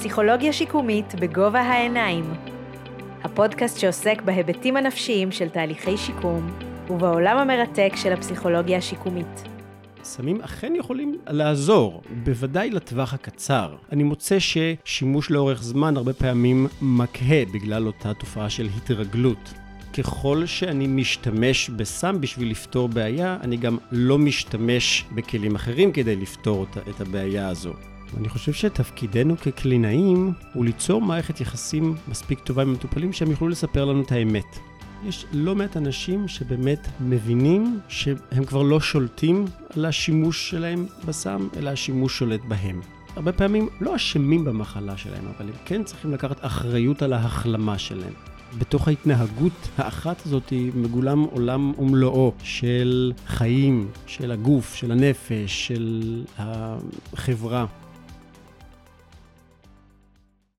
פסיכולוגיה שיקומית בגובה העיניים. הפודקאסט שעוסק בהיבטים הנפשיים של תהליכי שיקום ובעולם המרתק של הפסיכולוגיה השיקומית. סמים אכן יכולים לעזור, בוודאי לטווח הקצר. אני מוצא ששימוש לאורך זמן הרבה פעמים מקהה בגלל אותה תופעה של התרגלות. ככל שאני משתמש בסם בשביל לפתור בעיה, אני גם לא משתמש בכלים אחרים כדי לפתור אותה, את הבעיה הזו. אני חושב שתפקידנו כקלינאים הוא ליצור מערכת יחסים מספיק טובה עם מטופלים שהם יוכלו לספר לנו את האמת. יש לא מעט אנשים שבאמת מבינים שהם כבר לא שולטים על השימוש שלהם בסם, אלא השימוש שולט בהם. הרבה פעמים לא אשמים במחלה שלהם, אבל הם כן צריכים לקחת אחריות על ההחלמה שלהם. בתוך ההתנהגות האחת הזאת מגולם עולם ומלואו של חיים, של הגוף, של הנפש, של החברה.